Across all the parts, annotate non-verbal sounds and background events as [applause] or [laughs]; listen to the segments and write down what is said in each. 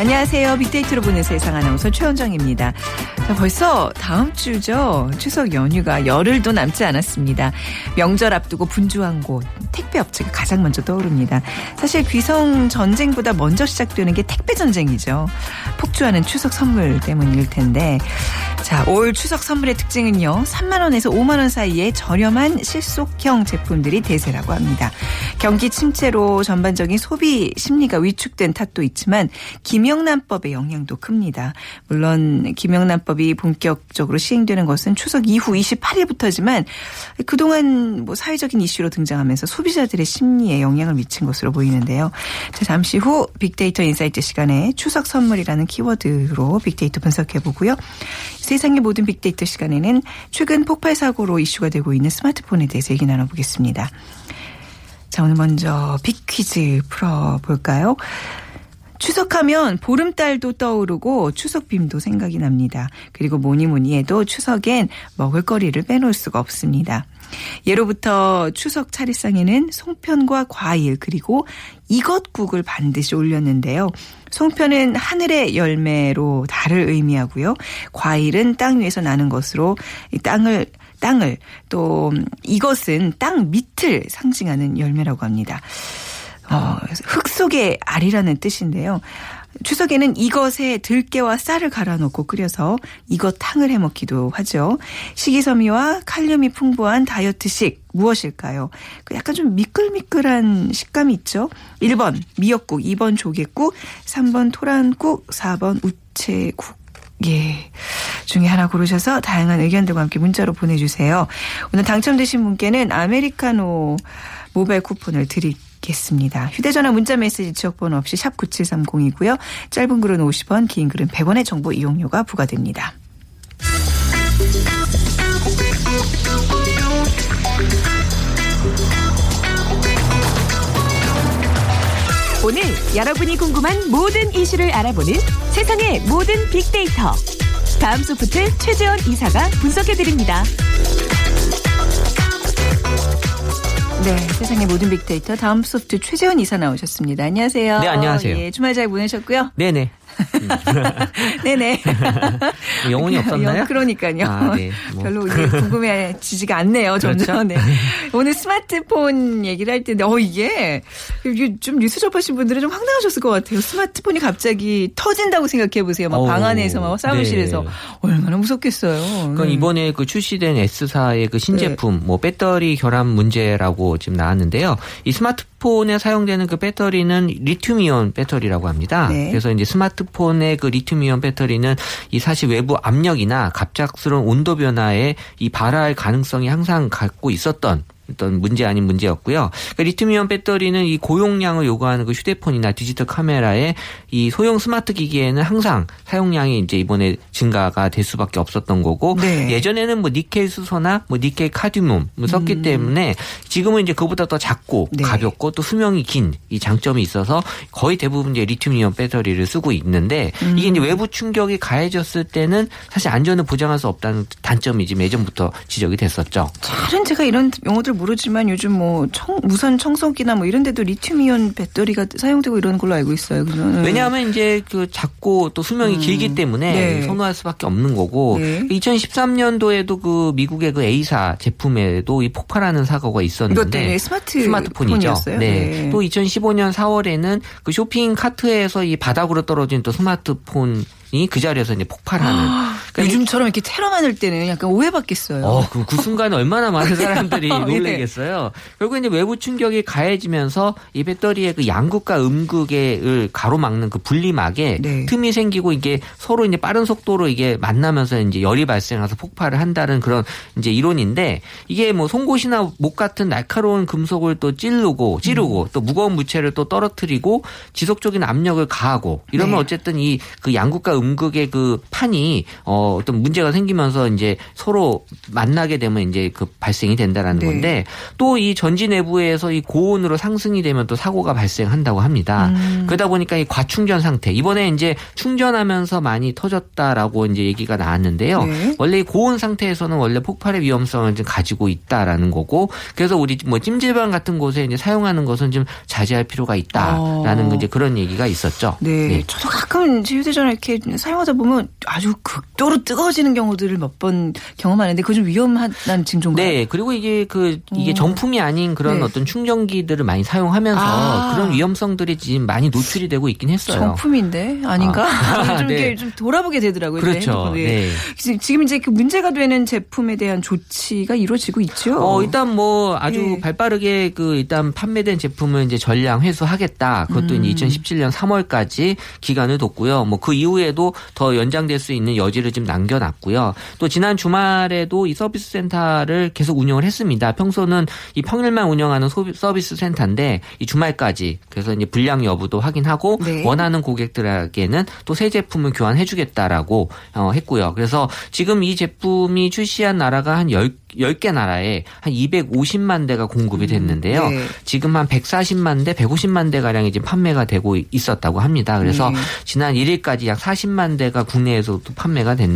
안녕하세요. 빅데이터로 보는 세상 아나운서 최원정입니다. 자, 벌써 다음 주죠. 추석 연휴가 열흘도 남지 않았습니다. 명절 앞두고 분주한 곳, 택배 업체가 가장 먼저 떠오릅니다. 사실 귀성 전쟁보다 먼저 시작되는 게 택배 전쟁이죠. 폭주하는 추석 선물 때문일 텐데. 자, 올 추석 선물의 특징은요. 3만 원에서 5만 원 사이에 저렴한 실속형 제품들이 대세라고 합니다. 경기 침체로 전반적인 소비 심리가 위축된 탓도 있지만 김영란법의 영향도 큽니다. 물론 김영란법이 본격적으로 시행되는 것은 추석 이후 28일부터지만 그동안 뭐 사회적인 이슈로 등장하면서 소비자들의 심리에 영향을 미친 것으로 보이는데요. 자, 잠시 후 빅데이터 insight 시간에 추석 선물이라는 키워드로 빅데이터 분석해 보고요. 세상의 모든 빅데이터 시간에는 최근 폭발 사고로 이슈가 되고 있는 스마트폰에 대해서 얘기 나눠보겠습니다. 자, 오늘 먼저 빅 퀴즈 풀어볼까요? 추석하면 보름달도 떠오르고 추석빔도 생각이 납니다. 그리고 뭐니 뭐니 해도 추석엔 먹을거리를 빼놓을 수가 없습니다. 예로부터 추석 차례상에는 송편과 과일 그리고 이것국을 반드시 올렸는데요. 송편은 하늘의 열매로 달을 의미하고요. 과일은 땅 위에서 나는 것으로 이 땅을 땅을 또 이것은 땅 밑을 상징하는 열매라고 합니다. 어, 흙 속의 알이라는 뜻인데요. 추석에는 이것에 들깨와 쌀을 갈아 넣고 끓여서 이것 탕을 해 먹기도 하죠. 식이섬유와 칼륨이 풍부한 다이어트식 무엇일까요? 그 약간 좀 미끌미끌한 식감이 있죠. 1번 미역국, 2번 조개국, 3번 토란국, 4번 우체국. 예. 중에 하나 고르셔서 다양한 의견들과 함께 문자로 보내주세요. 오늘 당첨되신 분께는 아메리카노 모바일 쿠폰을 드 리겠습니다. 휴대전화 문자 메시지 지역번호 없이 샵 9730이고요. 짧은 글은 50원, 긴 글은 100원의 정보 이용료가 부과됩니다. 오늘 여러분이 궁금한 모든 이슈를 알아보는 세상의 모든 빅데이터. 다음 소프트 최재원 이사가 분석해드립니다. 네, 세상의 모든 빅데이터 다음 소프트 최재원 이사 나오셨습니다. 안녕하세요. 네, 안녕하세요. 예, 주말 잘 보내셨고요. 네네. [laughs] 네네. [laughs] 영혼이 없었나요? 그러니까요. 아, 네. 뭐. 별로 궁금해지지가 않네요. 점점. 그렇죠? 네. 오늘 스마트폰 얘기를 할 텐데, 어 이게 좀 뉴스 접하신 분들은 좀 황당하셨을 것 같아요. 스마트폰이 갑자기 터진다고 생각해 보세요. 막방 어우, 안에서 막 사무실에서 네. 얼마나 무섭겠어요. 그러니까 네. 이번에 그 출시된 S사의 그 신제품, 뭐 배터리 결함 문제라고 지금 나왔는데요. 이 스마트 폰에 사용되는 그 배터리는 리튬이온 배터리라고 합니다. 네. 그래서 이제 스마트폰의 그 리튬이온 배터리는 이 사실 외부 압력이나 갑작스러운 온도 변화에 이 발화할 가능성이 항상 갖고 있었던 어떤 문제 아닌 문제였고요. 그러니까 리튬이온 배터리는 이 고용량을 요구하는 그 휴대폰이나 디지털 카메라에 이 소형 스마트 기기에는 항상 사용량이 이제 이번에 증가가 될 수밖에 없었던 거고 네. 예전에는 뭐 니켈 수소나 뭐 니켈 카듐 뭐 썼기 때문에 지금은 이제 그보다 더 작고 음. 네. 가볍고 또 수명이 긴 이 장점이 있어서 거의 대부분 이제 리튬이온 배터리를 쓰고 있는데 음. 이게 이제 외부 충격이 가해졌을 때는 사실 안전을 보장할 수 없다는 단점이 지금 예전부터 지적이 됐었죠. 잘은 제가 이런 용어들 모르지만 요즘 뭐 청, 무선 청소기나 뭐 이런 데도 리튬이온 배터리가 사용되고 이러는 걸로 알고 있어요. 네. 왜냐하면 이제 그 작고 또 수명이 길기 때문에 네. 선호할 수밖에 없는 거고 네. 2013년도에도 그 미국의 그 A사 제품에도 이 폭발하는 사고가 있었는데 스마트 스마트폰이죠. 네. 네. 또 2015년 4월에는 그 쇼핑 카트에서 이 바닥으로 떨어진 또 스마트폰 이 그 자리에서 이제 폭발하는 그러니까 이- 요즘처럼 이렇게 테러만 할 때는 약간 오해받겠어요. 어, 그, 그 순간 얼마나 많은 [laughs] 사람들이 네. 놀라겠어요. 결국 이제 외부 충격이 가해지면서 이 배터리의 그 양극과 음극을 가로막는 그 분리막에 네. 틈이 생기고 이게 서로 이제 빠른 속도로 이게 만나면서 이제 열이 발생해서 폭발을 한다는 그런 이제 이론인데 이게 뭐 송곳이나 목 같은 날카로운 금속을 또 찌르고 찌르고 음. 또 무거운 무체를 또 떨어뜨리고 지속적인 압력을 가하고 이러면 네. 어쨌든 이 그 양극과 음극의 그 판이 어 어떤 문제가 생기면서 이제 서로 만나게 되면 이제 그 발생이 된다라는 네. 건데 또 이 전지 내부에서 이 고온으로 상승이 되면 또 사고가 발생한다고 합니다. 음. 그러다 보니까 이 과충전 상태 이번에 이제 충전하면서 많이 터졌다라고 이제 얘기가 나왔는데요. 네. 원래 이 고온 상태에서는 원래 폭발의 위험성을 좀 가지고 있다라는 거고 그래서 우리 뭐 찜질방 같은 곳에 이제 사용하는 것은 좀 자제할 필요가 있다라는 어. 이제 그런 얘기가 있었죠. 네, 저도 가끔 휴대전화 이렇게 사용하다 보면 아주 극도 로 뜨거워지는 경우들을 몇 번 경험하는데 그거 좀 위험한 징조인가요? 네, 그리고 이게 그 이게 어. 정품이 아닌 그런 네. 어떤 충전기들을 많이 사용하면서 아. 그런 위험성들이 지금 많이 노출이 되고 있긴 했어요. 정품인데 아닌가? 아. 좀, [laughs] 네. 이렇게 좀 돌아보게 되더라고요. 그렇죠. 핸드폰에. 네. 지금- 이제 그 문제가 되는 제품에 대한 조치가 이루어지고 있죠. 어, 일단 뭐 아주 네. 발빠르게 그 일단 판매된 제품을 이제 전량 회수하겠다. 그것도 음. 이제 2017년 3월까지 기간을 뒀고요. 뭐 그 이후에도 더 연장될 수 있는 여지를 좀 남겨놨고요. 또 지난 주말에도 이 서비스 센터를 계속 운영을 했습니다. 평소는 이 평일만 운영하는 소비- 서비스 센터인데 이 주말까지 그래서 이제 불량 여부도 확인하고 네. 원하는 고객들에게는 또 새 제품을 교환해주겠다라고 어, 했고요. 그래서 지금 이 제품이 출시한 나라가 한 10, 10개 나라에 한 250만 대가 공급이 됐는데요. 네. 지금 한 140만 대, 150만 대 가량이 지금 판매가 되고 있었다고 합니다. 그래서 네. 지난 1일까지 약 40만 대가 국내에서도 판매가 됐는데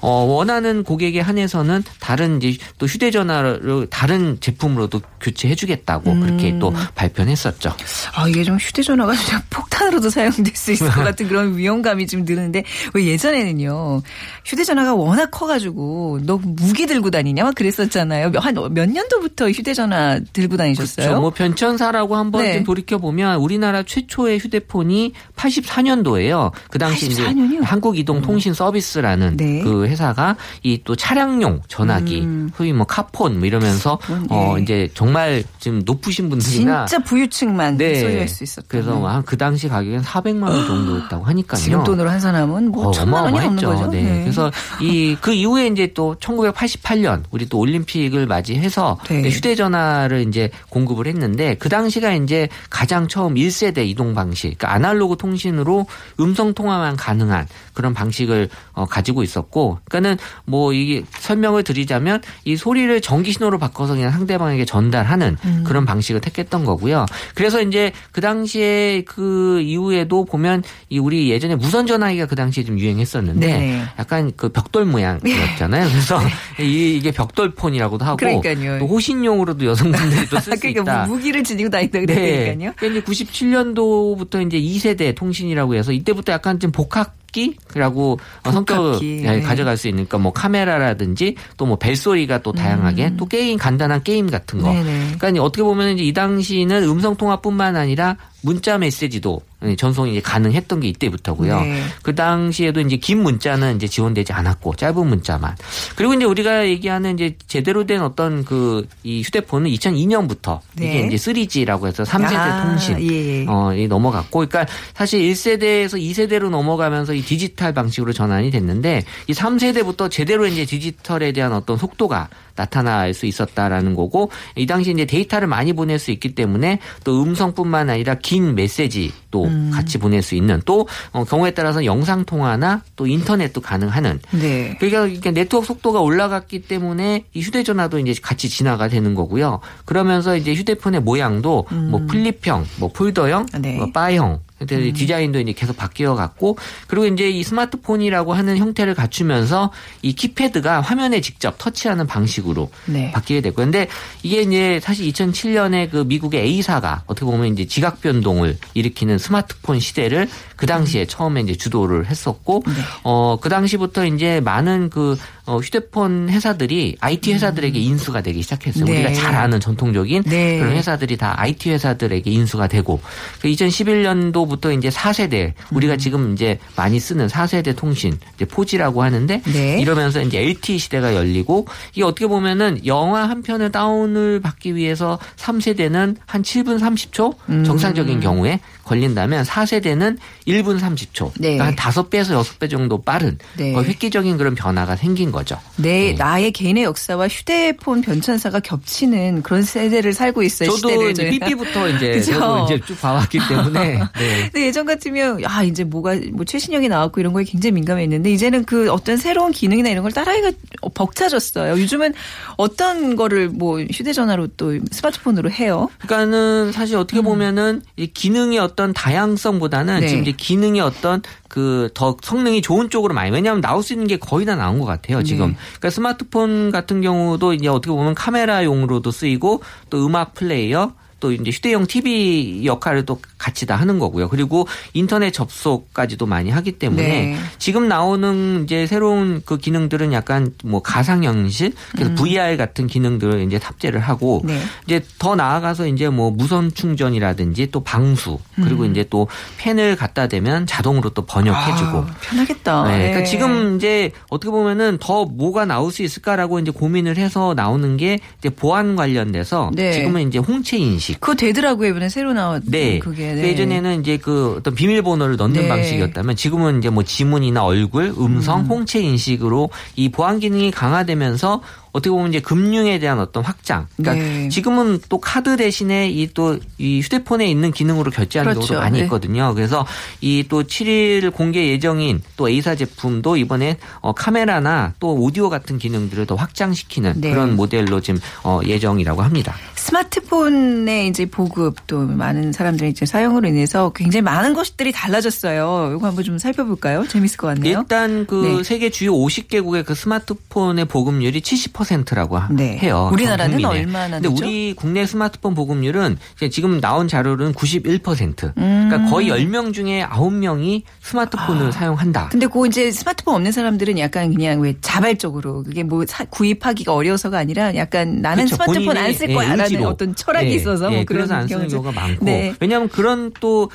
어, 원하는 고객에 한해서는 다른 이제 또 휴대전화를 다른 제품으로도 교체해주겠다고 그렇게 또 발표했었죠. 아, 이게 좀 휴대전화가 [laughs] 그냥 폭탄으로도 사용될 수 있을 것 [laughs] 같은 그런 위험감이 좀 드는데 왜 예전에는요 휴대전화가 워낙 커가지고 너 무기 들고 다니냐 막 그랬었잖아요. 한 몇 년도부터 휴대전화 들고 다니셨어요? 그렇죠. 뭐 변천사라고 한번 네. 좀 돌이켜 보면 우리나라 최초의 휴대폰이 84년도예요. 그 당시 이제 84년이요? 한국이동통신 서비스라는 네. 그 회사가 이 또 차량용 전화기, 소위 뭐 카폰 뭐 이러면서 음, 어 네. 이제 정말 지금 높으신 분들이나 진짜 부유층만 네. 소유할 수 있었던. 그래서 한 그 당시 가격은 400만 원 정도였다고 하니까요. 지금 돈으로 한 사람은 뭐 어, 천만 원이 어마어마했죠. 거죠. 네. 그래서 이 그 이후에 이제 또 1988년 우리 또 올림픽을 맞이해서 네. 휴대전화를 이제 공급을 했는데 그 당시가 이제 가장 처음 1세대 이동 방식, 그러니까 아날로그 통신으로 음성 통화만 가능한 그런 방식을 어, 가지고 있었고, 그러니까는 뭐 이게 설명을 드리자면 이 소리를 전기 신호로 바꿔서 그냥 상대방에게 전달하는 음. 그런 방식을 택했던 거고요. 그래서 이제 그 당시에 그 이후에도 보면 이 우리 예전에 무선 전화기가 그 당시에 좀 유행했었는데 네. 약간 그 벽돌 모양이었잖아요. 그래서 이- 이게 벽돌폰이라고도 하고 그러니까요. 또 호신용으로도 여성분들이 또 [laughs] 쓸수 그러니까. 무- 무기를 지니고 다닌다 네. 그랬으니까요. 그러니까 이제 97년도부터 이제 2세대 통신이라고 해서 이때부터 약간 좀 복합 기라고 성격을 복합기, 예, 네. 가져갈 수 있는 그러니까 뭐 카메라라든지 또 뭐 벨소리가 또 다양하게 또 게임 간단한 게임 같은 거. 음. 네네. 그러니까 어떻게 보면 이제 이 당시는 음성 통화뿐만 아니라 문자 메시지도 전송이 이제 가능했던 게 이때부터고요. 네. 그 당시에도 이제 긴 문자는 이제 지원되지 않았고 짧은 문자만. 그리고 이제 우리가 얘기하는 이제 제대로 된 어떤 그 이 휴대폰은 2002년부터 네. 이게 이제 3G라고 해서 3세대 아, 통신 예, 예. 어, 이 넘어갔고, 그러니까 사실 1세대에서 2세대로 넘어가면서 이 디지털 방식으로 전환이 됐는데 이 3세대부터 제대로 이제 디지털에 대한 어떤 속도가 나타날 수 있었다라는 거고 이 당시 이제 데이터를 많이 보낼 수 있기 때문에 또 음성뿐만 아니라 긴 메시지도 음. 같이 보낼 수 있는 또 어, 경우에 따라서 영상 통화나 또 인터넷도 가능하는 네. 그러니까 이게 네트워크 속도가 올라갔기 때문에 이 휴대전화도 이제 같이 진화가 되는 거고요. 그러면서 이제 휴대폰의 모양도 뭐 플립형, 뭐 폴더형, 음. 네. 음. 뭐 바형 근데 디자인도 이제 계속 바뀌어 갔고 그리고 이제 이 스마트폰이라고 하는 형태를 갖추면서 이 키패드가 화면에 직접 터치하는 방식으로 네. 바뀌게 됐고 근데 이게 이제 사실 2007년에 그 미국의 A사가 어떻게 보면 이제 지각 변동을 일으키는 스마트폰 시대를 그 당시에 처음에 이제 주도를 했었고 네. 어그 당시부터 이제 많은 그 어, 휴대폰 회사들이 IT 회사들에게 인수가 되기 시작했어요. 음. 네. 우리가 잘 아는 전통적인 네. 그런 회사들이 다 IT 회사들에게 인수가 되고 그 2011년도 부터 20년도부터 이제 4세대 우리가 지금 이제 많이 쓰는 4세대 통신 이제 4G라고 하는데 네. 이러면서 이제 LTE 시대가 열리고 이게 어떻게 보면은 영화 한 편을 다운을 받기 위해서 3세대는 한 7분 30초 음. 정상적인 경우에 걸린다면 4세대는 1분 30초. 네. 그러니까 한 5배에서 6배 정도 빠른 네. 거의 획기적인 그런 변화가 생긴 거죠. 네, 네. 나의 개인의 역사와 휴대폰 변천사가 겹치는 그런 세대를 살고 있어요. 저도 시대를 이제. 삐삐부터 이제? [laughs] 저도 이제 쭉 봐왔기 [laughs] 때문에 네. 근데 예전 같으면 아 이제 뭐가 뭐 최신형이 나왔고 이런 거에 굉장히 민감했는데 이제는 그 어떤 새로운 기능이나 이런 걸 따라하기가 벅차졌어요. 요즘은 어떤 거를 뭐 휴대전화로 또 스마트폰으로 해요. 그러니까는 사실 어떻게 보면은 이 기능의 어떤 다양성보다는 음. 네. 지금 이제 기능의 어떤 그 더 성능이 좋은 쪽으로 많이 왜냐하면 나올 수 있는 게 거의 다 나온 것 같아요 지금. 네. 그러니까 스마트폰 같은 경우도 이제 어떻게 보면 카메라용으로도 쓰이고 또 음악 플레이어 또 이제 휴대용 TV 역할을 또 같이 다 하는 거고요. 그리고 인터넷 접속까지도 많이 하기 때문에 네. 지금 나오는 이제 새로운 그 기능들은 약간 뭐 가상 현실 그래서 VR 같은 기능들을 이제 탑재를 하고 음. 네. 이제 더 나아가서 이제 뭐 무선 충전이라든지 또 방수 그리고 음. 이제 또 펜을 갖다 대면 자동으로 또 번역해주고. 아, 편하겠다. 네, 네. 그러니까 지금 이제 어떻게 보면은 더 뭐가 나올 수 있을까라고 이제 고민을 해서 나오는 게 이제 보안 관련돼서 네. 지금은 이제 홍채 인식. 그거 되더라고요 이번에 새로 나왔 네. 그게. 그 예전에는 이제 그 어떤 비밀번호를 넣는 네. 방식이었다면 지금은 이제 뭐 지문이나 얼굴, 음성, 홍채 인식으로 이 보안 기능이 강화되면서 어떻게 보면 이제 금융에 대한 어떤 확장. 그러니까 네. 지금은 또 카드 대신에 이또이 휴대폰에 있는 기능으로 결제하는 그렇죠. 경우도 많이 네. 있거든요. 그래서 이 또 7일 공개 예정인 또 A사 제품도 이번에 어 카메라나 또 오디오 같은 기능들을 더 확장시키는 네. 그런 모델로 지금 어 예정이라고 합니다. 스마트폰의 이제 보급 또 많은 사람들이 이제 사용으로 인해서 굉장히 많은 것들이 달라졌어요. 이거 한번 좀 살펴볼까요? 재밌을 것 같네요. 일단 그 네. 세계 주요 50개국의 그 스마트폰의 보급률이 70% 라고 네. 해요. 우리나라는 국민의. 얼마나 근데 되죠? 우리 국내 스마트폰 보급률은 지금 나온 자료는 91%. 음. 그러니까 거의 10명 중에 9명이 스마트폰을 사용한다. 근데 그 이제 스마트폰 없는 사람들은 약간 그냥 왜 자발적으로 그게 뭐 사- 구입하기가 어려서가 아니라 약간 나는 그렇죠. 스마트폰 안쓸 예, 거야라는 의지로. 어떤 철학이 예, 있어서 예, 뭐 그런 그래서 안 쓰는. 경우가 많고 네. 왜냐하면 그런 또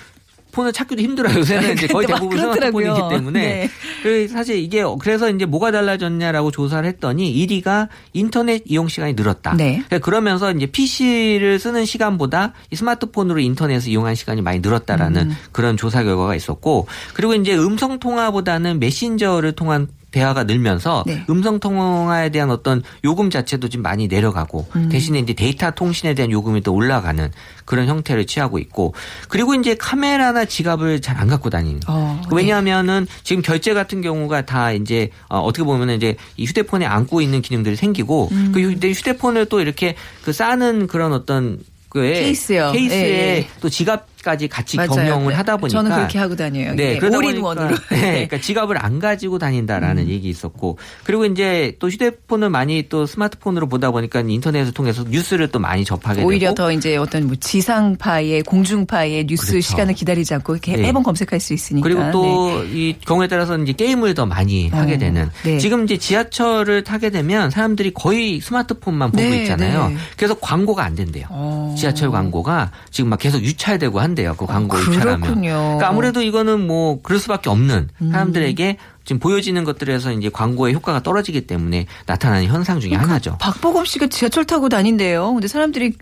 폰을 찾기도 힘들어요. 요새는 이제 거의 막 대부분. 스마트폰이기 때문에. 네. 그 사실 이게 그래서 이제 뭐가 달라졌냐라고 조사를 했더니 1위가 인터넷 이용 시간이 늘었다. 네. 그러니까 그러면서 이제 PC를 쓰는 시간보다 이 스마트폰으로 인터넷을 이용한 시간이 많이 늘었다라는 음. 그런 조사 결과가 있었고 그리고 이제 음성 통화보다는 메신저를 통한 대화가 늘면서 네. 음성 통화에 대한 어떤 요금 자체도 좀 많이 내려가고 음. 대신에 이제 데이터 통신에 대한 요금이 또 올라가는 그런 형태를 취하고 있고 그리고 이제 카메라나 지갑을 잘 안 갖고 다니는. 어, 네. 왜냐하면은 지금 결제 같은 경우가 다 이제 어, 어떻게 보면은 이제 이 휴대폰에 안고 있는 기능들이 생기고 음. 그 휴대- 휴대폰을 또 이렇게 그 싸는 그런 어떤 그에 케이스요. 케이스에 예, 예. 또 지갑 까지 같이 맞아요. 경영을 하다 보니까 저는 그렇게 하고 다녀요. 네, 예, 그러다 올인원으로. 보니까, [laughs] 네, 그러니까 지갑을 안 가지고 다닌다라는 음. 얘기 있었고 그리고 이제 또 휴대폰을 많이 또 스마트폰으로 보다 보니까 인터넷을 통해서 뉴스를 또 많이 접하게 오히려 되고 더 이제 어떤 뭐 지상파의 공중파의 뉴스 그렇죠. 시간을 기다리지 않고 이렇게 네. 매번 검색할 수 있으니까. 그리고 네. 또이 경우에 따라서 이제 게임을 더 많이 어, 하게 되는 네. 지금 이제 지하철을 타게 되면 사람들이 거의 스마트폰만 보고 네, 있잖아요. 네. 그래서 광고가 안 된대요. 어. 지하철 광고가 지금 막 계속 유찰되고 한 대요. 그 광고 유찰하면. 그렇군요. 그러니까 아무래도 이거는 뭐 그럴 수밖에 없는 음. 사람들에게 지금 보여지는 것들에서 이제 광고의 효과가 떨어지기 때문에 나타나는 현상 중에 하나죠. 박보검 씨가 지하철 타고 다닌대요. 근데 사람들이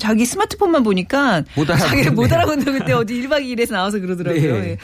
자기 스마트폰만 보니까 못 자기를 못. 알아본다고 그때 어디 1박 2일에서 나와서 그러더라고요. 네. 예.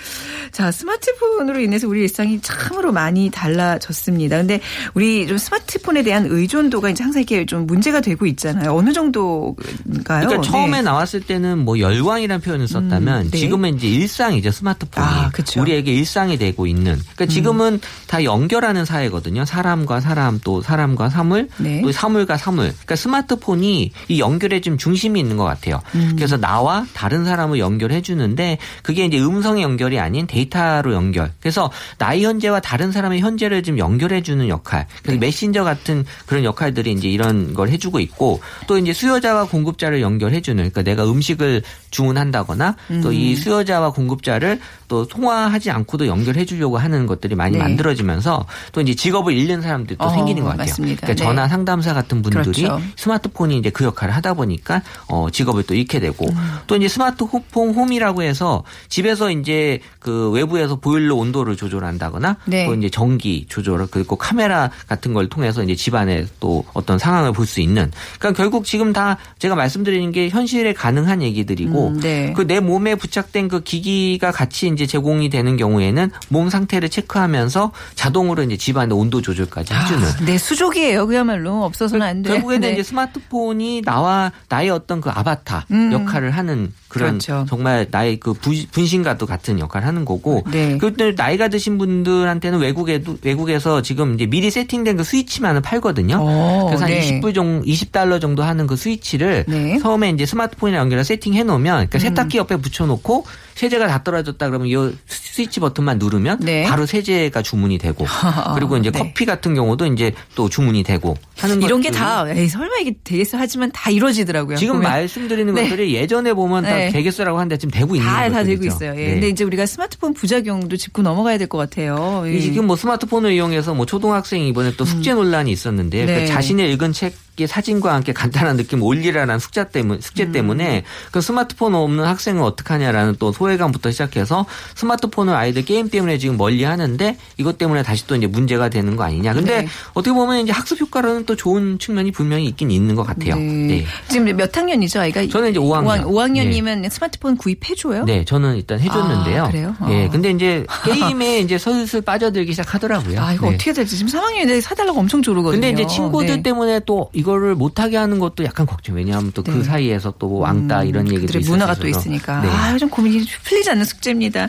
자, 스마트폰으로 인해서 우리 일상이 참으로 많이 달라졌습니다. 근데 우리 좀 스마트폰에 대한 의존도가 이제 항상 이렇게 좀 문제가 되고 있잖아요. 어느 정도인가요? 그러니까 처음에 네. 나왔을 때는 뭐 열광이라는 표현을 썼다면 음, 네. 지금은 이제 일상이죠 스마트폰이 아, 그쵸. 우리에게 일상이 되고 있는. 그러니까 지금 은 다 연결하는 사회거든요. 사람과 사람 또 사람과 사물 네. 또 사물과 사물. 그러니까 스마트폰이 이 연결에 좀 중심이 있는 것 같아요. 음. 그래서 나와 다른 사람을 연결해 주는데 그게 이제 음성의 연결이 아닌 데이터로 연결. 그래서 나의 현재와 다른 사람의 현재를 좀 연결해 주는 역할. 그래서 네. 메신저 같은 그런 역할들이 이제 이런 걸 해주고 있고 또 이제 수요자와 공급자를 연결해 주는 그러니까 내가 음식을 주문한다거나 또 음. 이 수요자와 공급자를 또 통화하지 않고도 연결해 주려고 하는 것들이 많이 많이 네. 만들어지면서 또 이제 직업을 잃는 사람들이 또 어, 생기는 것 같아요. 맞습니다. 그러니까 네. 전화 상담사 같은 분들이 그렇죠. 스마트폰이 이제 그 역할을 하다 보니까 어 직업을 또 잃게 되고 음. 또 이제 스마트폰 홈이라고 해서 집에서 이제 그 외부에서 보일러 온도를 조절한다거나 네. 또 이제 전기 조절 그리고 카메라 같은 걸 통해서 이제 집안에 또 어떤 상황을 볼 수 있는 그러니까 결국 지금 다 제가 말씀드리는 게 현실에 가능한 얘기들이고 음, 네. 그내 몸에 부착된 그 기기가 같이 이제 제공이 되는 경우에는 몸 상태를 체크하면 서 자동으로 이제 집안의 온도 조절까지 해주는 아, 네, 수족이에요. 그야말로 없어서는 안 돼. 결국에는 네. 이제 스마트폰이 나와 나의 어떤 그 아바타 음. 역할을 하는 그런 그렇죠. 정말 나의 그 부- 분신과도 같은 역할을 하는 거고 네. 그때 나이가 드신 분들한테는 외국에도 외국에서 지금 이제 미리 세팅된 그 스위치만을 팔거든요. 오, 그래서 한 네. 20불 정도 20달러 정도 하는 그 스위치를 네. 음. 처음에 이제 스마트폰이랑 연결해 세팅해 놓으면 그러니까 세탁기 옆에 붙여 놓고 세제가 다 떨어졌다 그러면 이 스위치 버튼만 누르면 네. 바로 세제 가 주문이 되고 [laughs] 그리고 이제 네. 커피 같은 경우도 이제 또 주문이 되고 하는 이런 게 다 설마 이게 되겠어 하지만 다 이루어지더라고요. 지금 보면. 말씀드리는 네. 것들이 예전에 보면 네. 다 되겠어라고 하는데 지금 되고 있는 다, 거죠. 다 되고 있어요. 예. 근데 이제 우리가 스마트폰 부작용도 짚고 넘어가야 될 것 같아요. 예. 지금 뭐 스마트폰을 이용해서 뭐 초등학생이 이번에 또 숙제 논란이 있었는데 음. 네. 그 자신의 읽은 책 의 사진과 함께 간단한 느낌 올리라는 숙제 때문에 숙제 음. 때문에 그 스마트폰 없는 학생은 어떡하냐라는 또 소외감부터 시작해서 스마트폰을 아이들 게임 때문에 지금 멀리 하는데 이것 때문에 다시 또 이제 문제가 되는 거 아니냐. 근데 네. 어떻게 보면 이제 학습 효과로는 또 좋은 측면이 분명히 있긴 있는 것 같아요. 네. 네. 지금 몇 학년이죠, 아이가? 저는 이제 5학년. 5학년 이면 스마트폰 구입해 줘요? 네, 저는 일단 해 줬는데요. 아, 그래요? 예, 어. 근데 이제 [laughs] 게임에 이제 슬슬 빠져들기 시작하더라고요. 아, 이거 네. 어떻게 될지 지금 3학년인데 사달라고 엄청 조르거든요. 근데 이제 친구들 네. 때문에 또 이거를 못하게 하는 것도 약간 걱정. 왜냐하면 또그 네. 사이에서 또 왕따 이런 얘기도 그들의 있어서. 문화가 또 있으니까. 네. 아, 좀 고민이 풀리지 않는 숙제입니다.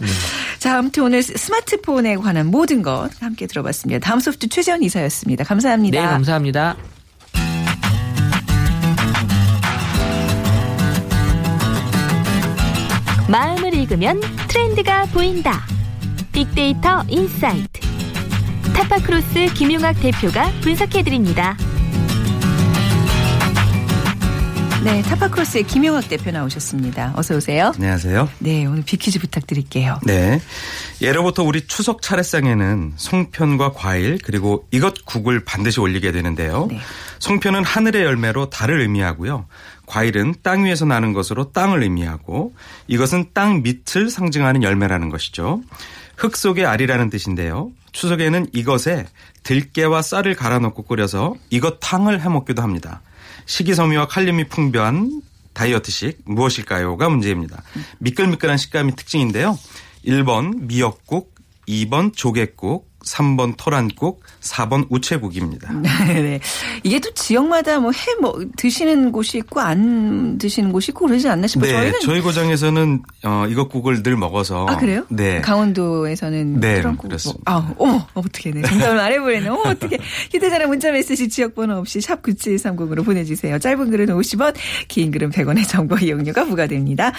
자, 아무튼 오늘 스마트폰에 관한 모든 것 함께 들어봤습니다. 다음 소프트 최재원 이사였습니다. 감사합니다. 네, 감사합니다. 마음을 읽으면 트렌드가 보인다. 빅데이터 insight. 타파크로스 김용학 대표가 분석해드립니다. 네, 타파크로스의 김용학 대표 나오셨습니다. 어서 오세요. 안녕하세요. 네, 오늘 비퀴즈 부탁드릴게요. 네. 예로부터 우리 추석 차례상에는 송편과 과일 그리고 이것 국을 반드시 올리게 되는데요. 네. 송편은 하늘의 열매로 달을 의미하고요. 과일은 땅 위에서 나는 것으로 땅을 의미하고 이것은 땅 밑을 상징하는 열매라는 것이죠. 흙 속의 알이라는 뜻인데요. 추석에는 이것에 들깨와 쌀을 갈아 넣고 끓여서 이것 탕을 해 먹기도 합니다. 식이섬유와 칼륨이 풍부한 다이어트식 무엇일까요?가 문제입니다. 미끌미끌한 식감이 특징인데요. 1번 미역국, 2번 조개국, 3번 토란국, 4번 우체국입니다. [laughs] 네. 이게 또 지역마다 뭐 해 뭐 드시는 곳이 있고 안 드시는 곳이 있고 그러지 않나 싶어요. 네, 저희는 저희 고장에서는 어, 이것국을 늘 먹어서 아 그래요? 네. 강원도에서는 네, 토랑국 그렇습니다. 아, 어머, 어떻게 네. 정답을 말해버리네. 어머, 어떻게 휴대전화 문자 메시지 지역번호 없이 샵 9730으로 보내주세요. 짧은 글은 50원, 긴 글은 100원의 정보 이용료가 부과됩니다.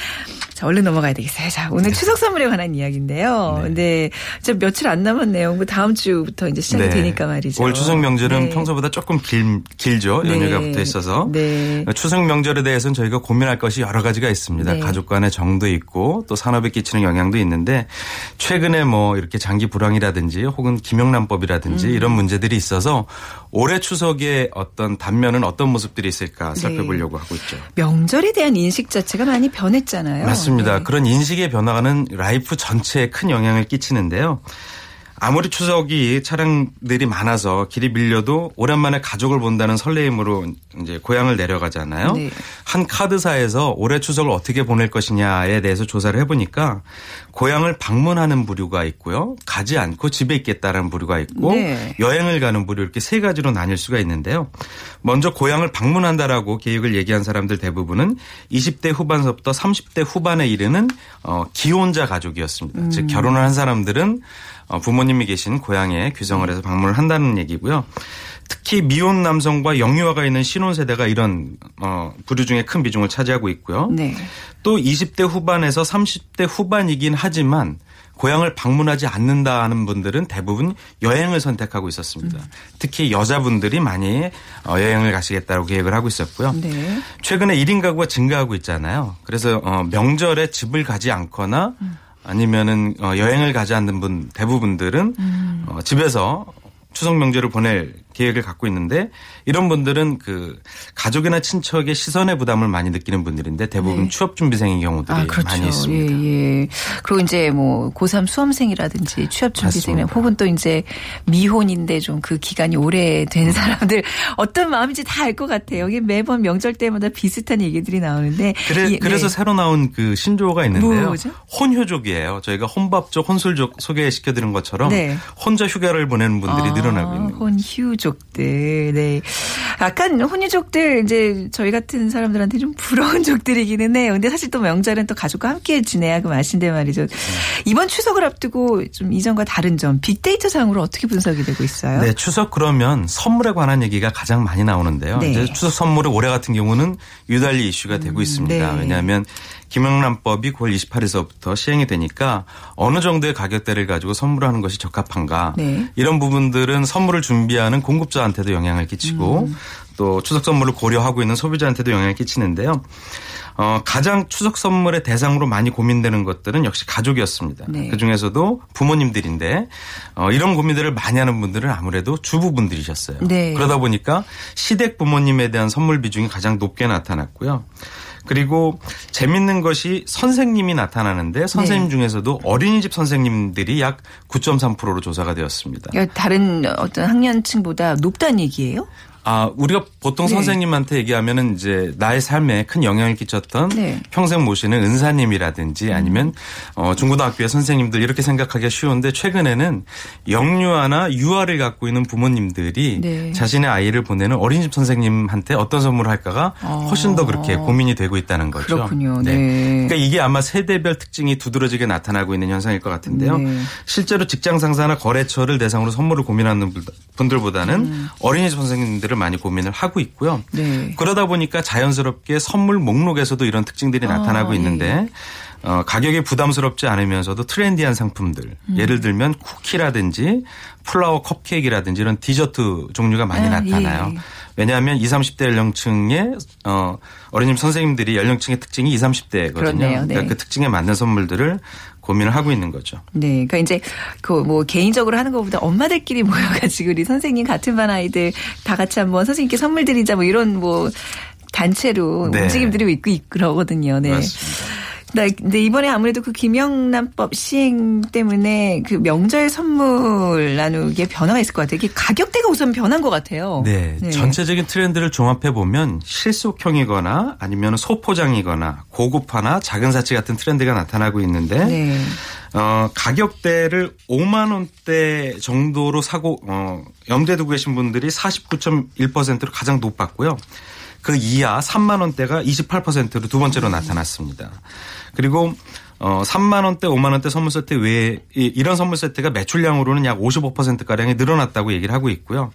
자, 얼른 넘어가야 되겠어요. 자, 오늘 추석 선물에 관한 이야기인데요. 네. 네, 저 며칠 안 남았네요. 뭐다 음 주부터 이제 시작이 네. 되니까 말이죠. 올 추석 명절은 네. 평소보다 조금 길, 길죠. 연휴가 네. 붙어 있어서. 네. 추석 명절에 대해서는 저희가 고민할 것이 여러 가지가 있습니다. 네. 가족 간의 정도 있고 또 산업에 끼치는 영향도 있는데 최근에 뭐 이렇게 장기 불황이라든지 혹은 김영란법이라든지 음. 이런 문제들이 있어서 올해 추석의 어떤 단면은 어떤 모습들이 있을까 네. 살펴보려고 하고 있죠. 명절에 대한 인식 자체가 많이 변했잖아요. 맞습니다. 네. 그런 인식의 변화는 life 전체에 큰 영향을 끼치는데요. 아무리 추석이 차량들이 많아서 길이 밀려도 오랜만에 가족을 본다는 설레임으로 이제 고향을 내려가잖아요. 네. 한 카드사에서 올해 추석을 어떻게 보낼 것이냐에 대해서 조사를 해보니까 고향을 방문하는 부류가 있고요. 가지 않고 집에 있겠다라는 부류가 있고 네. 여행을 가는 부류 이렇게 세 가지로 나뉠 수가 있는데요. 먼저 고향을 방문한다라고 계획을 얘기한 사람들 대부분은 20대 후반서부터 30대 후반에 이르는 어, 기혼자 가족이었습니다. 즉 결혼을 한 사람들은 어, 부모님이 계신 고향에 귀성을 해서 방문을 한다는 얘기고요. 특히 미혼 남성과 영유아가 있는 신혼 세대가 이런 어, 부류 중에 큰 비중을 차지하고 있고요. 네. 또 20대 후반에서 30대 후반이긴 하지만 고향을 방문하지 않는다는 분들은 대부분 여행을 선택하고 있었습니다. 특히 여자분들이 많이 어, 여행을 가시겠다고 계획을 하고 있었고요. 네. 최근에 1인 가구가 증가하고 있잖아요. 그래서 어, 명절에 집을 가지 않거나 아니면은 어, 여행을 가지 않는 분 대부분들은 음. 어, 집에서 추석 명절을 보낼 계획을 갖고 있는데 이런 분들은 그 가족이나 친척의 시선의 부담을 많이 느끼는 분들인데 대부분 네. 취업 준비생인 경우들이 아, 그렇죠. 많이 있습니다. 예, 예. 그리고 이제 뭐 고3 수험생이라든지 취업 준비생 맞습니다. 혹은 또 이제 미혼인데 좀 그 기간이 오래된 사람들 어떤 마음인지 다 알 것 같아요. 이게 매번 명절 때마다 비슷한 얘기들이 나오는데 그래, 이- 그래서 네. 새로 나온 그 신조어가 있는데요. 뭐죠? 혼효족이에요. 저희가 혼밥족, 혼술족 소개시켜드린 것처럼 네. 혼자 휴가를 보내는 분들이 아, 늘어나고 있는 거예요. 혼휴족 들. 네. 약간 혼휴족들 이제 저희 같은 사람들한테 좀 부러운 [laughs] 족들이기는 해요. 근데 사실 또 명절은 또 가족과 함께 지내야 그 맛인데 말이죠. 이번 추석을 앞두고 좀 이전과 다른 점 빅데이터 상으로 어떻게 분석이 되고 있어요? 네, 추석 그러면 선물에 관한 얘기가 가장 많이 나오는데요. 네. 이제 추석 선물이 올해 같은 경우는 유달리 이슈가 되고 있습니다. 네. 왜냐하면 김영란법이 9월 28일서부터 시행이 되니까 어느 정도의 가격대를 가지고 선물하는 것이 적합한가 네. 이런 부분들은 선물을 준비하는 공급자한테도 영향을 끼치고 음. 또 추석 선물을 고려하고 있는 소비자한테도 영향을 끼치는데요. 어, 가장 추석 선물의 대상으로 많이 고민되는 것들은 역시 가족이었습니다. 네. 그 중에서도 부모님들인데 어, 이런 고민들을 많이 하는 분들은 아무래도 주부분들이셨어요. 네. 그러다 보니까 시댁 부모님에 대한 선물 비중이 가장 높게 나타났고요. 그리고 재밌는 것이 선생님이 나타나는데 선생님 네. 중에서도 어린이집 선생님들이 약 9.3%로 조사가 되었습니다. 다른 어떤 학년층보다 높다는 얘기예요? 아, 우리가 보통 네. 선생님한테 얘기하면은 이제 나의 삶에 큰 영향을 끼쳤던 네. 평생 모시는 은사님이라든지 아니면 어, 중고등학교의 선생님들 이렇게 생각하기가 쉬운데 최근에는 영유아나 유아를 갖고 있는 부모님들이 네. 자신의 아이를 보내는 어린이집 선생님한테 어떤 선물을 할까가 훨씬 더 그렇게 고민이 되고 있다는 거죠. 그렇군요. 네. 그러니까 이게 아마 세대별 특징이 두드러지게 나타나고 있는 현상일 것 같은데요. 네. 실제로 직장 상사나 거래처를 대상으로 선물을 고민하는 분들보다는 어린이집 선생님들을 많이 고민을 하고 있고요. 음. 네. 그러다 보니까 자연스럽게 선물 목록에서도 이런 특징들이 아, 나타나고 예. 있는데 어, 가격이 부담스럽지 않으면서도 trendy한 상품들 음. 예를 들면 쿠키라든지 flower cupcake라든지 이런 디저트 종류가 많이 아, 나타나요. 예. 왜냐하면 20, 30대 연령층의 어, 어린이집 선생님들이 연령층의 특징이 20, 30대거든요. 그렇네요. 네. 그러니까 그 특징에 맞는 선물들을 고민을 하고 있는 거죠. 네, 그러니까 이제 그 뭐 개인적으로 하는 것보다 엄마들끼리 [laughs] 모여가지고 우리 선생님 같은 반 아이들 다 같이 한번 선생님께 선물 드리자 뭐 이런 뭐 단체로 네. 움직임들이 있고 있- 그러거든요. 네. 맞습니다. 네, 근데 이번에 아무래도 그 김영란법 시행 때문에 그 명절 선물 나누기에 변화가 있을 것 같아요. 이게 가격대가 우선 변한 것 같아요. 네, 전체적인 트렌드를 종합해 보면 실속형이거나 아니면 소포장이거나 고급화나 작은 사치 같은 트렌드가 나타나고 있는데 네. 어, 가격대를 5만 원대 정도로 사고 어, 염두에 두고 계신 분들이 49.1%로 가장 높았고요. 그 이하 3만 원대가 28%로 두 번째로 나타났습니다. 그리고 어 3만 원대, 5만 원대 선물 세트 외에 이- 이런 선물 세트가 매출량으로는 약 55% 가량이 늘어났다고 얘기를 하고 있고요.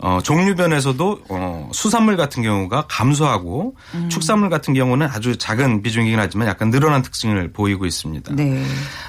어 종류변에서도 어 수산물 같은 경우가 감소하고 축산물 같은 경우는 아주 작은 비중이긴 하지만 약간 늘어난 특징을 보이고 있습니다. 네.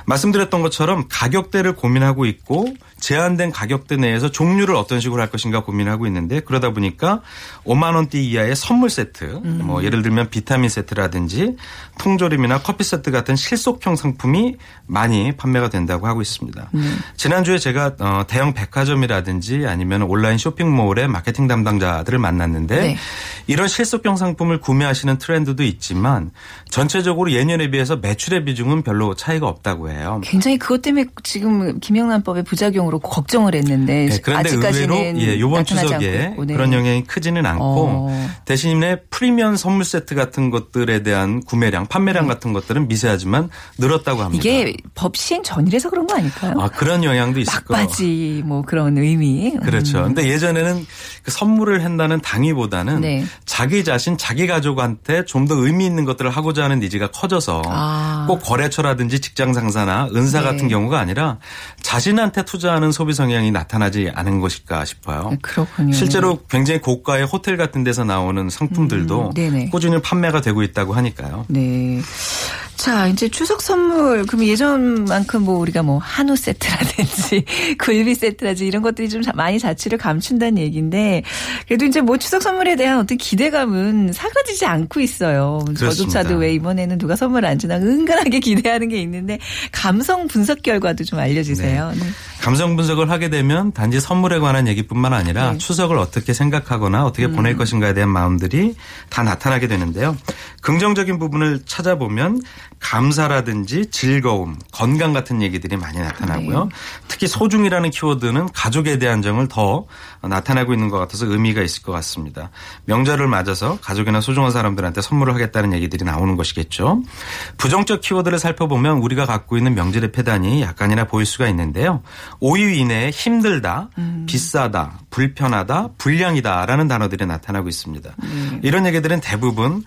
말씀드렸던 것처럼 가격대를 고민하고 있고 제한된 가격대 내에서 종류를 어떤 식으로 할 것인가 고민하고 있는데 그러다 보니까 5만 원대 이하의 선물 세트, 뭐 예를 들면 비타민 세트라든지 통조림이나 커피 세트 같은 실속형 상품이 많이 판매가 된다고 하고 있습니다. 지난주에 제가 어, 대형 백화점이라든지 아니면 온라인 쇼핑몰의 마케팅 담당자들을 만났는데 네. 이런 실속형 상품을 구매하시는 트렌드도 있지만 전체적으로 예년에 비해서 매출의 비중은 별로 차이가 없다고 해요. 굉장히 그것 때문에 지금 김영란법의 부작용 으로 걱정을 했는데 네, 그런데 아직까지는 의외로 예, 이번 추석에 네. 그런 영향이 크지는 않고 어. 대신에 프리미엄 선물 세트 같은 것들에 대한 구매량, 판매량 같은 것들은 미세하지만 늘었다고 합니다. 네. 이게 법 시행 전이라서 그런 거 아닐까요? 아, 그런 영향도 있을 거예요. 막바지 뭐 그런 의미. 그렇죠. 근데 예전에는 그 선물을 한다는 당위보다는 네. 자기 자신, 자기 가족한테 좀 더 의미 있는 것들을 하고자 하는 니즈가 커져서 아. 꼭 거래처라든지 직장 상사나 은사 네. 같은 경우가 아니라 자신한테 투자하는 소비 성향이 나타나지 않은 것일까 싶어요. 네, 그렇군요. 실제로 굉장히 고가의 호텔 같은 데서 나오는 상품들도 음. 꾸준히 판매가 되고 있다고 하니까요. 네. 자, 이제 추석 선물, 그럼 예전만큼 뭐 우리가 뭐 한우 세트라든지 [laughs] 굴비 세트라든지 이런 것들이 좀 자- 많이 자취를 감춘다는 얘기인데 그래도 이제 뭐 추석 선물에 대한 어떤 기대감은 사라지지 않고 있어요. 그렇습니다. 저조차도 왜 이번에는 누가 선물 안 주나 은근하게 [laughs] 기대하는 게 있는데 감성 분석 결과도 좀 알려주세요. 네. 감성 분석을 하게 되면 단지 선물에 관한 얘기뿐만 아니라 네. 추석을 어떻게 생각하거나 어떻게 보낼 것인가에 대한 마음들이 다 나타나게 되는데요. 긍정적인 부분을 찾아보면 감사라든지 즐거움, 건강 같은 얘기들이 많이 나타나고요. 특히 소중이라는 키워드는 가족에 대한 정을 더 나타나고 있는 것 같아서 의미가 있을 것 같습니다. 명절을 맞아서 가족이나 소중한 사람들한테 선물을 하겠다는 얘기들이 나오는 것이겠죠. 부정적 키워드를 살펴보면 우리가 갖고 있는 명절의 패단이 약간이나 보일 수가 있는데요. 5위 이내에 힘들다, 비싸다, 불편하다, 불량이다라는 단어들이 나타나고 있습니다. 이런 얘기들은 대부분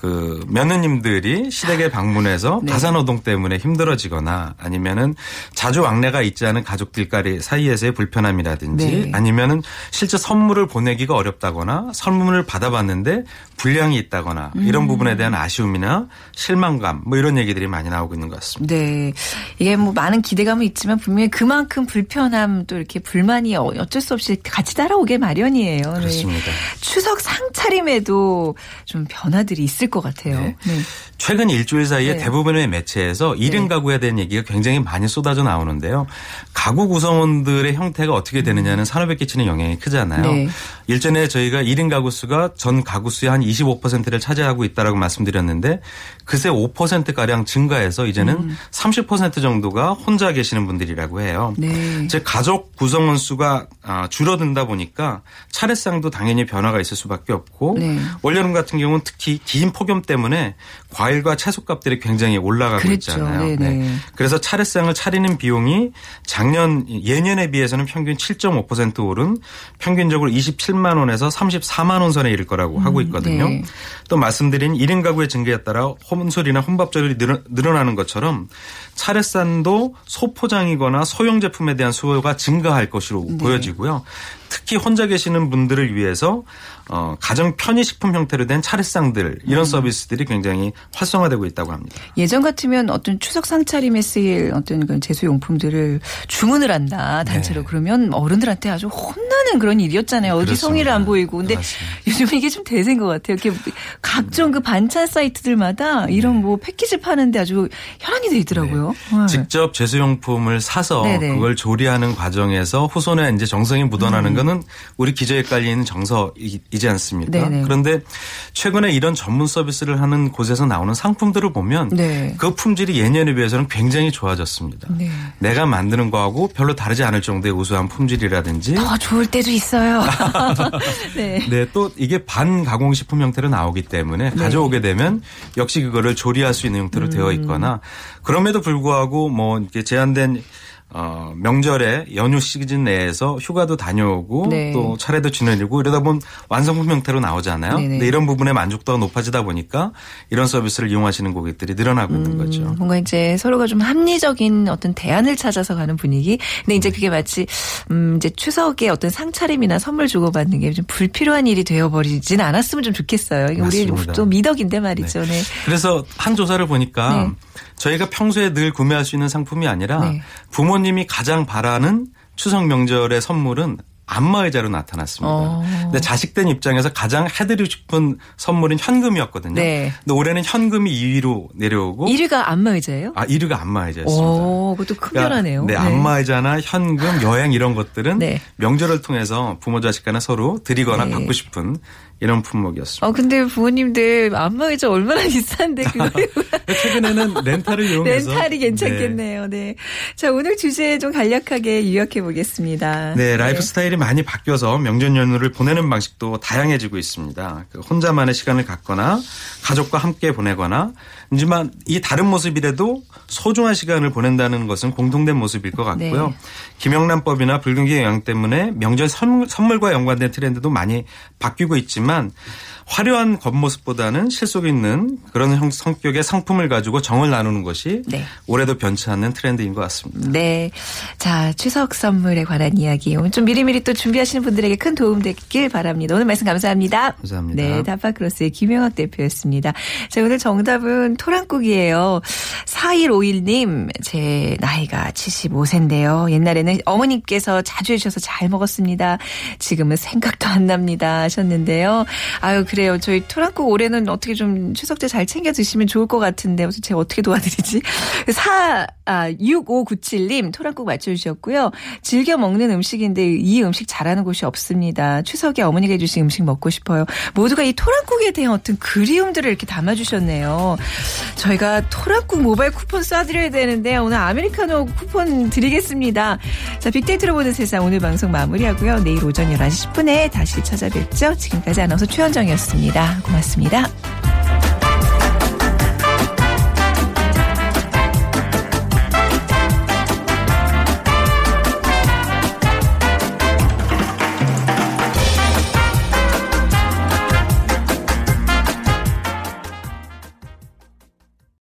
그 며느님들이 시댁에 방문해서 네. 가사노동 때문에 힘들어지거나 아니면은 자주 왕래가 있지 않은 가족들까지 사이에서의 불편함이라든지 네. 아니면은 실제 선물을 보내기가 어렵다거나 선물을 받아봤는데 불량이 있다거나 이런 부분에 대한 아쉬움이나 실망감 뭐 이런 얘기들이 많이 나오고 있는 것 같습니다. 네. 이게 뭐 많은 기대감은 있지만 분명히 그만큼 불편함 또 이렇게 불만이 어- 어쩔 수 없이 같이 따라오게 마련이에요. 네. 그렇습니다. 추석 상차림에도 좀 변화들이 있을 것 같아요. 네. 네. 최근 일주일 사이에 네. 대부분의 매체에서 1인 네. 가구에 대한 얘기가 굉장히 많이 쏟아져 나오는데요. 가구 구성원들의 형태가 어떻게 되느냐는 산업에 끼치는 영향이 크잖아요. 네. 일전에 저희가 1인 가구 수가 전 가구 수의 한 25%를 차지하고 있다라고 말씀드렸는데 그새 5%가량 증가해서 이제는 30% 정도가 혼자 계시는 분들이라고 해요. 네. 즉 가족 구성원 수가 아, 줄어든다 보니까 차례상도 당연히 변화가 있을 수밖에 없고 네. 올여름 같은 경우는 특히 긴 폭염 때문에 과일과 채소값들이 굉장히 올라가고 그랬죠. 있잖아요. 네네. 그래서 차례상을 차리는 비용이 작년 예년에 비해서는 평균 7.5% 오른 평균적으로 27만 원에서 34만 원 선에 이를 거라고 하고 있거든요. 네. 또 말씀드린 1인 가구의 증가에 따라 혼술이나 혼밥절이 늘어- 늘어나는 것처럼 차례상도 소포장이거나 소형 제품에 대한 수요가 증가할 것으로 네. 보여지고요. 특히 혼자 계시는 분들을 위해서 어, 가정 편의식품 형태로 된 차례상들 이런 서비스들이 굉장히 활성화되고 있다고 합니다. 예전 같으면 어떤 추석 상차림에 쓰일 어떤 그런 제수용품들을 주문을 한다 단체로 네. 그러면 어른들한테 아주 혼나는 그런 일이었잖아요. 어디 그렇습니다. 성의를 안 보이고 근데 맞습니다. 요즘 이게 좀 대세인 것 같아요. 이렇게 각종 그 반찬 사이트들마다 이런 뭐 패키지 파는데 아주 현황이 돼 있더라고요. 네. 직접 제수용품을 사서 네네. 그걸 조리하는 과정에서 후손에 이제 정성이 묻어나는 거는 우리 기저에 깔리는 정서이지 않습니까? 네네. 그런데 최근에 이런 전문 서비스를 하는 곳에서 나오는 상품들을 보면 네. 그 품질이 예년에 비해서는 굉장히 좋아졌습니다. 네. 내가 만드는 거하고 별로 다르지 않을 정도의 우수한 품질이라든지 더 좋을 때도 있어요. [laughs] 네. 네, 또 이게 반가공식품 형태로 나오기 때문에 가져오게 되면 역시 그거를 조리할 수 있는 형태로 되어 있거나 그럼에도 불구하고 뭐 이렇게 제한된 어, 명절에 연휴 시즌 내에서 휴가도 다녀오고 네. 또 차례도 지내고 이러다 보면 완성품 형태로 나오잖아요. 네네. 근데 이런 부분에 만족도가 높아지다 보니까 이런 서비스를 이용하시는 고객들이 늘어나고 있는 거죠. 뭔가 이제 서로가 좀 합리적인 어떤 대안을 찾아서 가는 분위기. 근데 이제 그게 마치 음 이제 추석에 어떤 상차림이나 선물 주고받는 게 좀 불필요한 일이 되어버리진 않았으면 좀 좋겠어요. 이게 우리. 또 미덕인데 말이죠. 네. 그래서 한 조사를 보니까 네. 저희가 평소에 늘 구매할 수 있는 상품이 아니라 네. 부모님이 가장 바라는 추석 명절의 선물은 안마의자로 나타났습니다. 어. 근데 자식된 입장에서 가장 해드리고 싶은 선물은 현금이었거든요. 네. 근데 올해는 현금이 2위로 내려오고 1위가 안마의자예요? 아 1위가 안마의자였습니다. 오, 그것도 큰별하네요. 네, 안마의자나 현금, 여행 이런 것들은 네. 명절을 통해서 부모 자식 간에 서로 드리거나 네. 받고 싶은 이런 품목이었습니다. 어 근데 부모님들 안마의자 얼마나 [laughs] 비싼데 그걸 최근에는 렌탈을 [laughs] 이용해서 렌탈이 괜찮겠네요. 네. 자 오늘 주제 좀 간략하게 요약해 보겠습니다. 네, 라이프 스타일이 많이 바뀌어서 명절 연휴를 보내는 방식도 다양해지고 있습니다. 그 혼자만의 시간을 갖거나 가족과 함께 보내거나 하지만 이 다른 모습이라도 소중한 시간을 보낸다는 것은 공통된 모습일 것 같고요. 네. 김영란법이나 불경기 영향 때문에 명절 선물, 선물과 연관된 트렌드도 많이 바뀌고 있지만 화려한 겉모습보다는 실속 있는 그런 형- 성격의 상품을 가지고 정을 나누는 것이 네. 올해도 변치 않는 트렌드인 것 같습니다. 네. 자, 추석 선물에 관한 이야기. 오늘 좀 미리미리 또 준비하시는 분들에게 큰 도움 됐길 바랍니다. 오늘 말씀 감사합니다. 감사합니다. 네, 다파크로스의 김영학 대표였습니다. 자, 오늘 정답은 토랑국이에요. 4151님, 제 나이가 75세인데요. 옛날에는 어머님께서 자주 해주셔서 잘 먹었습니다. 지금은 생각도 안 납니다. 하셨는데요. 아유, 그래요. 저희 토랑국 올해는 어떻게 좀 추석 때 잘 챙겨 드시면 좋을 것 같은데, 그래서 제가 어떻게 도와드리지? [laughs] 4, 아, 6597님, 토랑국 맞춰주셨고요. 즐겨 먹는 음식인데 이 음식 잘하는 곳이 없습니다. 추석에 어머니가 해주신 음식 먹고 싶어요. 모두가 이 토랑국에 대한 어떤 그리움들을 이렇게 담아주셨네요. 저희가 토랑국 모바일 쿠폰 쏴드려야 되는데 오늘 아메리카노 쿠폰 드리겠습니다. 자, 빅데이터로 보는 세상 오늘 방송 마무리하고요. 내일 오전 11시 10분에 다시 찾아뵙죠. 지금까지 아나운서 최현정이었습니다. 고맙습니다.